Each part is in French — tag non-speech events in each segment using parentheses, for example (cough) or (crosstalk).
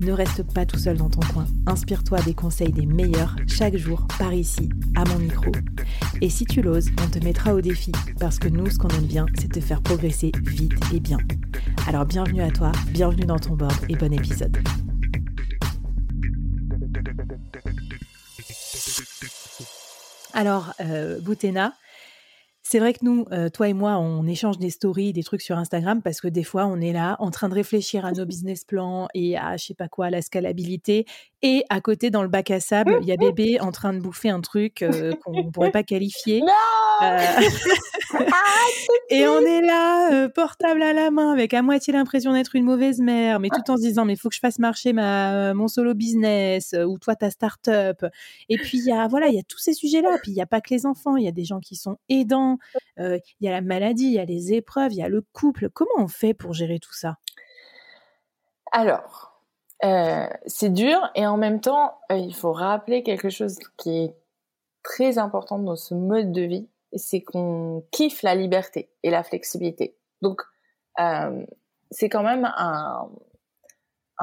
Ne reste pas tout seul dans ton coin. Inspire-toi des conseils des meilleurs chaque jour par ici, à mon micro. Et si tu l'oses, on te mettra au défi parce que nous, ce qu'on aime bien, c'est te faire progresser vite et bien. Alors bienvenue à toi, bienvenue dans ton board et bon épisode. Alors, euh, Boutena, c'est vrai que nous, euh, toi et moi, on échange des stories, des trucs sur Instagram parce que des fois, on est là en train de réfléchir à nos (laughs) business plans et à je sais pas quoi, la scalabilité. Et à côté, dans le bac à sable, il y a (laughs) bébé en train de bouffer un truc euh, qu'on ne pourrait pas qualifier. Euh, (laughs) et on est là, portable à la main, avec à moitié l'impression d'être une mauvaise mère, mais tout en se disant, mais il faut que je fasse marcher ma, mon solo business ou toi ta start-up. Et puis, il y a, voilà, il y a tous ces sujets-là. Puis, il n'y a pas que les enfants, il y a des gens qui sont aidants, il y a la maladie, il y a les épreuves, il y a le couple. Comment on fait pour gérer tout ça? Alors, c'est dur et en même temps, il faut rappeler quelque chose qui est très important dans ce mode de vie, c'est qu'on kiffe la liberté et la flexibilité. Donc, c'est quand même un,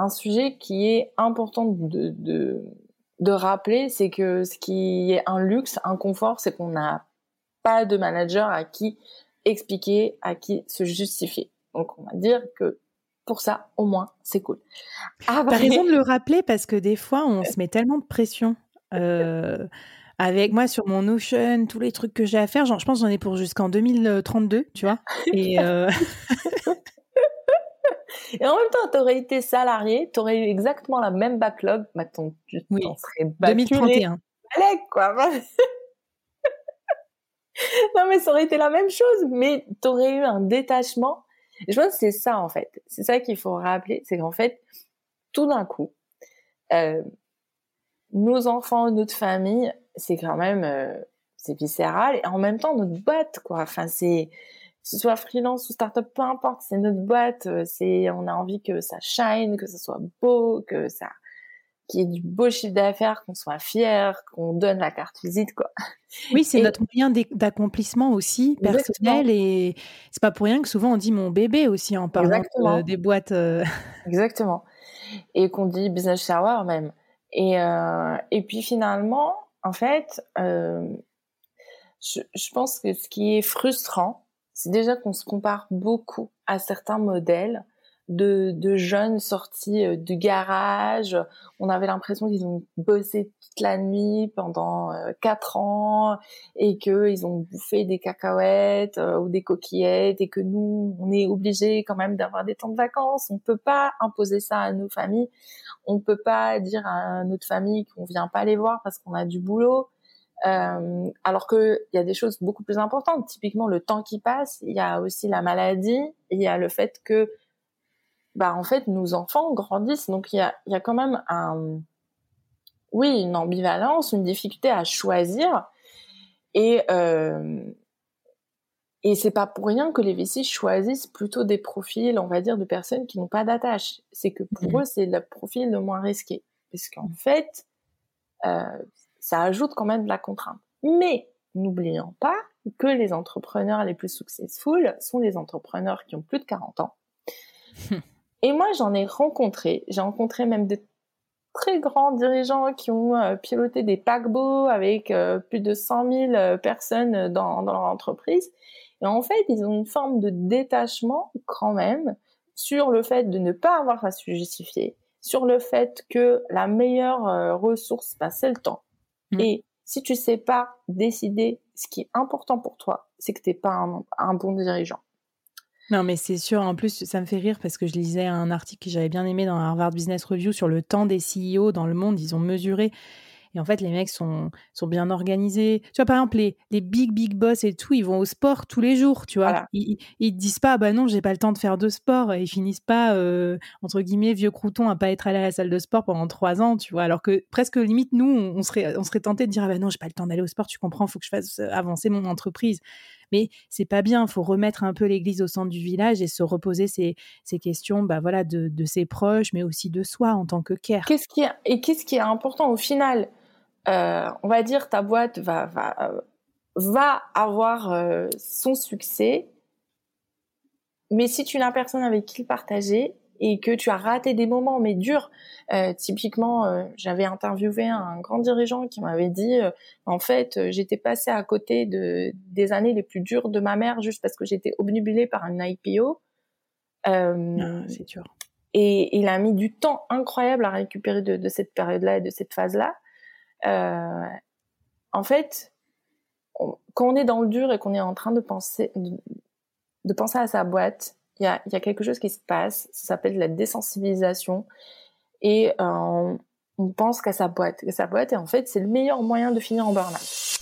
sujet qui est important de rappeler, c'est que ce qui est un luxe, un confort, c'est qu'on n'a pas de manager à qui expliquer, à qui se justifier. Donc on va dire que pour ça, au moins, c'est cool. T'as raison de le rappeler parce que des fois, on se met tellement de pression. Euh, avec moi sur mon Notion, tous les trucs que j'ai à faire, genre, je pense j'en ai pour jusqu'en 2032, tu vois. Et, euh... (laughs) Et en même temps, tu aurais été salarié, tu aurais eu exactement la même backlog. Ton, tu oui. serais 2031. Allez, quoi. (laughs) (laughs) non, mais ça aurait été la même chose, mais tu aurais eu un détachement. je pense que c'est ça, en fait. C'est ça qu'il faut rappeler, c'est qu'en fait, tout d'un coup, euh, nos enfants, notre famille, c'est quand même, euh, c'est viscéral, et en même temps, notre boîte, quoi. Enfin, c'est, que ce soit freelance ou startup, peu importe, c'est notre boîte, euh, c'est, on a envie que ça shine, que ça soit beau, que ça, qu'il y ait du beau chiffre d'affaires, qu'on soit fier, qu'on donne la carte visite, quoi. Oui, c'est notre moyen d'accomplissement aussi personnel et c'est pas pour rien que souvent on dit mon bébé aussi en parlant euh, des boîtes. Euh. Exactement. Et qu'on dit business shower même. Et, euh, et puis finalement, en fait, je, je pense que ce qui est frustrant, c'est déjà qu'on se compare beaucoup à certains modèles de, de jeunes sortis euh, du garage. On avait l'impression qu'ils ont bossé toute la nuit pendant euh, quatre ans et qu'ils ont bouffé des cacahuètes euh, ou des coquillettes et que nous, on est obligés quand même d'avoir des temps de vacances. On peut pas imposer ça à nos familles. On peut pas dire à notre famille qu'on vient pas les voir parce qu'on a du boulot. Alors que il y a des choses beaucoup plus importantes. Typiquement, le temps qui passe. Il y a aussi la maladie. Il y a le fait que bah en fait nos enfants grandissent. Donc il y a, y a quand même un oui une ambivalence une difficulté à choisir. Et euh, et c'est pas pour rien que les VC choisissent plutôt des profils on va dire de personnes qui n'ont pas d'attache. C'est que pour mmh. eux c'est le profil le moins risqué. Parce qu'en fait euh, ça ajoute quand même de la contrainte. Mais n'oublions pas que les entrepreneurs les plus successful sont les entrepreneurs qui ont plus de 40 ans (laughs) Et moi, j'en ai rencontré. J'ai rencontré même de très grands dirigeants qui ont euh, piloté des paquebots avec euh, plus de 100 000 euh, personnes dans, dans leur entreprise. Et en fait, ils ont une forme de détachement quand même sur le fait de ne pas avoir à se justifier, sur le fait que la meilleure ressource, bah, c'est le temps. Mmh. Et si tu sais pas décider ce qui est important pour toi, c'est que t'es pas un, un bon dirigeant. Non, mais c'est sûr. En plus, ça me fait rire parce que je lisais un article que j'avais bien aimé dans Harvard Business Review sur le temps des CEO dans le monde. Ils ont mesuré et en fait, les mecs sont, sont bien organisés. Tu vois, par exemple, les, les big, big boss et tout, ils vont au sport tous les jours, tu vois. Ils, ils, disent pas, bah non, j'ai pas le temps de faire de sport. Et ils finissent pas, euh, entre guillemets, vieux crouton à pas être allé à la salle de sport pendant trois ans, tu vois. Alors que presque limite, nous, on, serait, on serait tenté de dire, ah bah non, j'ai pas le temps d'aller au sport, tu comprends, faut que je fasse euh, avancer mon entreprise. Mais c'est pas bien, il faut remettre un peu l'église au centre du village et se reposer ces, questions bah voilà, de, de, ses proches, mais aussi de soi en tant que care. Qu'est-ce qui est, et qu'est-ce qui est important au final? Euh, on va dire ta boîte va va euh, va avoir euh, son succès, mais si tu n'as personne avec qui le partager et que tu as raté des moments mais durs, typiquement, j'avais interviewé un grand dirigeant qui m'avait dit, en fait, j'étais passé à côté de des années les plus dures de ma mère juste parce que j'étais obnubilée par un IPO. Ah, c'est dur. Et il a mis du temps incroyable à récupérer de, de cette période-là et de cette phase-là. Euh, en fait, quand on est dans le dur et qu'on est en train de penser, de, penser à sa boîte, il y a, quelque chose qui se passe, ça s'appelle la désensibilisation, et euh, on pense qu'à sa boîte, qu'à sa boîte, et en fait, c'est le meilleur moyen de finir en burn-out.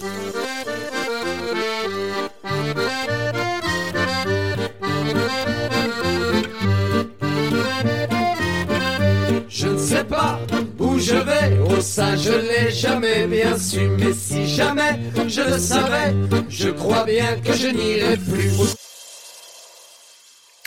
Je ne sais pas où je vais, oh ça je l'ai jamais bien su, mais si jamais je le savais, je crois bien que je n'irai plus.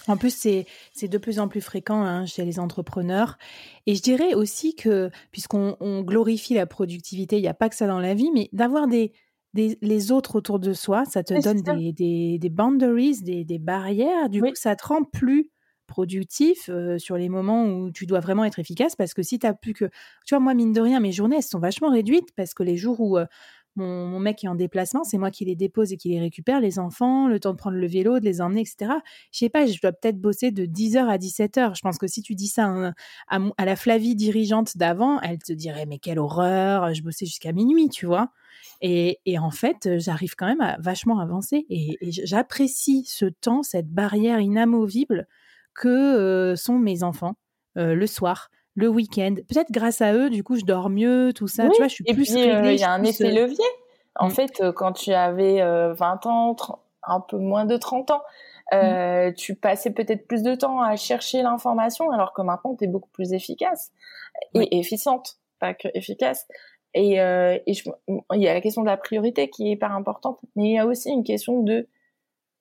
En plus, c'est, de plus en plus fréquent hein, chez les entrepreneurs. Et je dirais aussi que, puisqu'on glorifie la productivité, il n'y a pas que ça dans la vie, mais d'avoir des, des, les autres autour de soi, ça te donne des, des, des, boundaries, des, des barrières. Du coup, ça te rend plus productif sur les moments où tu dois vraiment être efficace parce que si tu as plus que tu vois moi mine de rien mes journées elles sont vachement réduites parce que les jours où mon, mec est en déplacement c'est moi qui les dépose et qui les récupère les enfants le temps de prendre le vélo de les emmener etc je sais pas je dois peut-être bosser de 10h à 17h je pense que si tu dis ça à, la Flavie dirigeante d'avant elle te dirait mais quelle horreur je bossais jusqu'à minuit tu vois. Et, en fait, j'arrive quand même à vachement avancer et, et j'apprécie ce temps, cette barrière inamovible que sont mes enfants le soir le week-end. Peut-être grâce à eux, du coup, je dors mieux, tout ça. Tu vois, je suis plus Il y a un effet levier. En mmh. fait, quand tu avais 20 ans, un peu moins de 30 ans, mmh. tu passais peut-être plus de temps à chercher l'information, alors que maintenant, tu es beaucoup plus efficace et efficiente, pas que efficace. Et, et il y a la question de la priorité qui est hyper importante, mais il y a aussi une question de,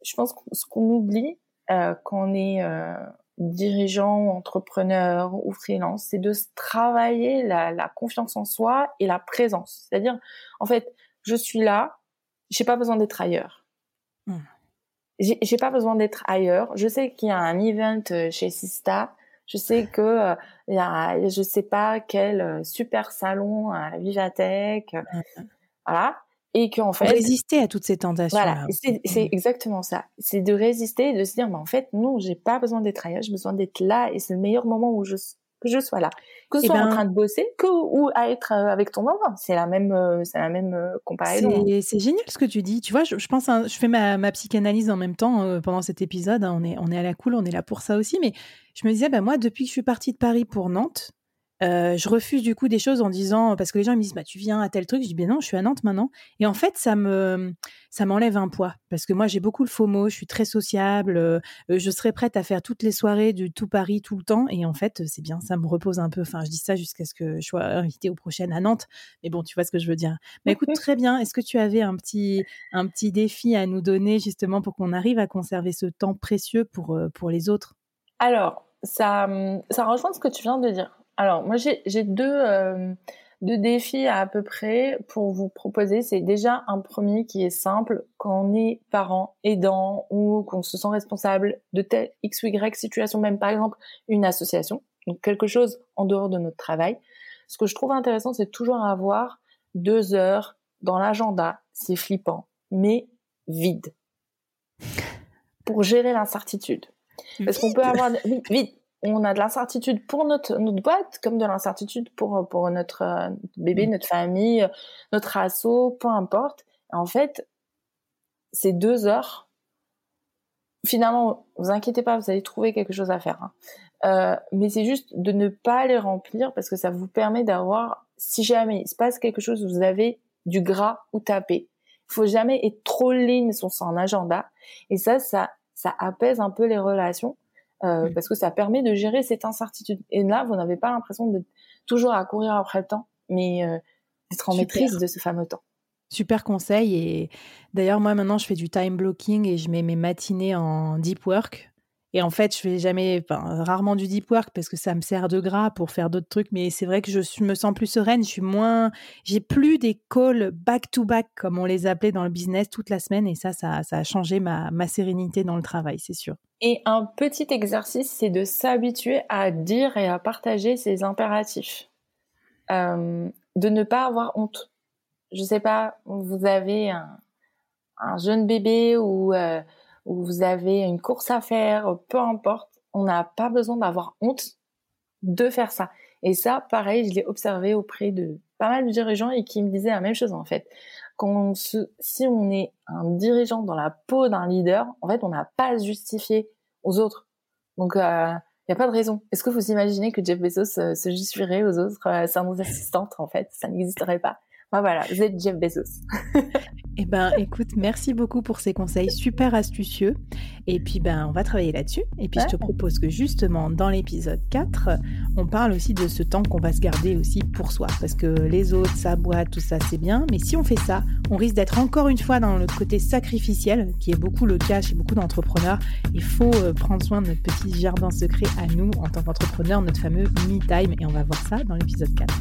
je pense, ce qu'on oublie, euh, qu'on est euh, dirigeant, entrepreneur ou freelance, c'est de travailler la, la, confiance en soi et la présence. C'est-à-dire, en fait, je suis là, j'ai pas besoin d'être ailleurs. Mmh. J'ai pas besoin d'être ailleurs. Je sais qu'il y a un event euh, chez Sista. Je sais que euh, il y a, je sais pas quel super salon à Vivatech. Mmh. Voilà et qu'en fait résister à toutes ces tentations. Voilà, c'est mmh. exactement ça. C'est de résister et de se dire, mais en fait, non, j'ai pas besoin d'être ailleurs, j'ai besoin d'être là, et c'est le meilleur moment où je que je sois là, que ce soit en ben train de bosser, que ou à être euh, avec ton enfant. C'est la même, euh, c'est la même euh, comparaison. C'est génial ce que tu dis. Tu vois, je, je pense, je fais ma, ma, psychanalyse en même temps pendant cet épisode. Hein. on est, on est à la cool, on est là pour ça aussi. Mais je me disais, ben moi, depuis que je suis partie de Paris pour Nantes, euh, je refuse du coup des choses en disant parce que les gens me disent bah tu viens à tel truc. Je dis bien non je suis à Nantes maintenant. Et en fait ça me ça m'enlève un poids. Parce que moi j'ai beaucoup le FOMO. Je suis très sociable. Euh, je serais prête à faire toutes les soirées du tout Paris tout le temps. Et en fait c'est bien ça me repose un peu. Enfin je dis ça jusqu'à ce que je sois invitée aux prochaines à Nantes. Mais bon tu vois ce que je veux dire. Mais écoute (laughs) très bien. Est-ce que tu avais un petit un petit défi à nous donner justement pour qu'on arrive à conserver ce temps précieux pour euh, pour les autres? Alors ça ça rejoint ce que tu viens de dire alors, moi, j'ai deux, euh, deux défis à, peu près pour vous proposer. C'est déjà un premier qui est simple. Quand on est parent, aidant ou qu'on se sent responsable de telle X ou Y situation, même par exemple une association, donc quelque chose en dehors de notre travail. Ce que je trouve intéressant, c'est toujours avoir deux heures dans l'agenda. C'est flippant, mais vide. Pour gérer l'incertitude. Parce qu'on peut avoir vite, on a de l'incertitude pour notre, notre boîte, comme de l'incertitude pour, pour notre, euh, bébé, mm. notre famille, notre assaut, peu importe. En fait, ces deux heures, finalement, vous inquiétez pas, vous allez trouver quelque chose à faire. Hein. Euh, mais c'est juste de ne pas les remplir parce que ça vous permet d'avoir, si jamais il se passe quelque chose, vous avez du gras ou tapé. Il faut jamais être trop ligne sur son agenda. Et ça, ça, ça apaise un peu les relations euh, parce que ça permet de gérer cette incertitude. Et là, vous n'avez pas l'impression de toujours à courir après le temps, mais euh, d'être en maîtrise de ce fameux temps. Super conseil. Et d'ailleurs, moi, maintenant, je fais du time blocking et je mets mes matinées en deep work. Et en fait, je fais jamais, rarement du deep work parce que ça me sert de gras pour faire d'autres trucs. Mais c'est vrai que je me sens plus sereine. Je suis moins, j'ai plus des calls back to back comme on les appelait dans le business toute la semaine. Et ça, ça, a changé ma, sérénité dans le travail, c'est sûr. Et un petit exercice, c'est de s'habituer à dire et à partager ses impératifs. Euh, de ne pas avoir honte. Je sais pas, vous avez un, jeune bébé ou euh, où vous avez une course à faire, peu importe, on n'a pas besoin d'avoir honte de faire ça. Et ça, pareil, je l'ai observé auprès de pas mal de dirigeants et qui me disaient la même chose en fait. Quand si on est un dirigeant dans la peau d'un leader, en fait, on n'a pas à se justifier aux autres. Donc, il euh, n'y a pas de raison. Est-ce que vous imaginez que Jeff Bezos euh, se justifierait aux autres? Euh, sans nos assistantes En fait, ça n'existerait pas. Voilà, vous êtes Jeff Bezos. (laughs) Eh ben, écoute, merci beaucoup pour ces conseils super astucieux. Et puis, ben, on va travailler là-dessus. Et puis, je te propose que justement, dans l'épisode 4, on parle aussi de ce temps qu'on va se garder aussi pour soi. Parce que les autres, sa boîte, tout ça, c'est bien. Mais si on fait ça, on risque d'être encore une fois dans le côté sacrificiel, qui est beaucoup le cas chez beaucoup d'entrepreneurs. Il faut euh, prendre soin de notre petit jardin secret à nous, en tant qu'entrepreneurs, notre fameux me time. Et on va voir ça dans l'épisode 4.